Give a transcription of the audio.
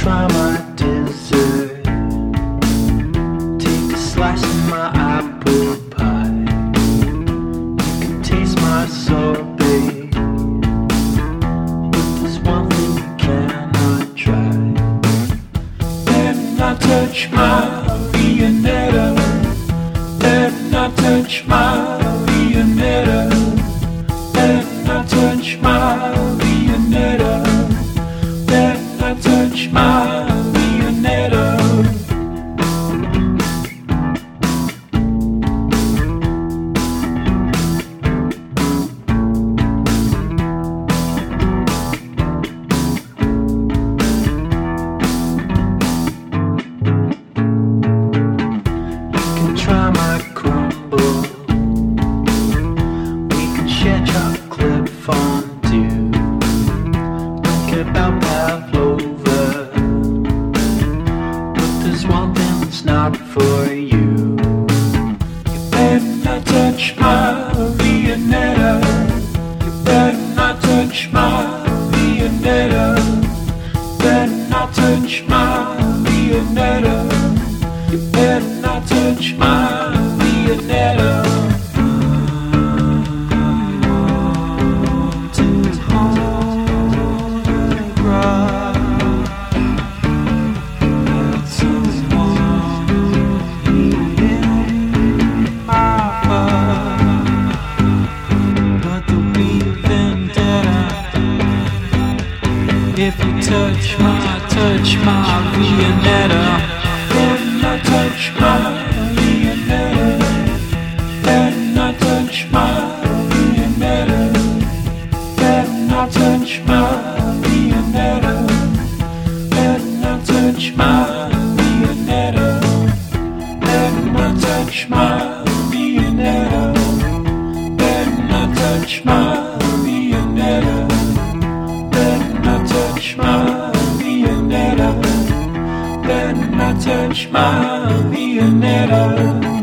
try my dessert. Take a slice of my apple pie. You can taste my sorbet. But there's one thing you cannot try. Better not touch my Viennetta. Better not touch my Viennetta. Better not touch my Viennetta. Not for you. You better not touch my Viennetta. You better not touch my Viennetta. Better not touch my Viennetta. You better not touch my if you touch my, touch my Viennetta. Better not touch my Viennetta. Better not touch my Viennetta. Better not touch my Viennetta. Better not touch my Viennetta. Better not touch my touch my Viennetta. Better not touch my Viennetta.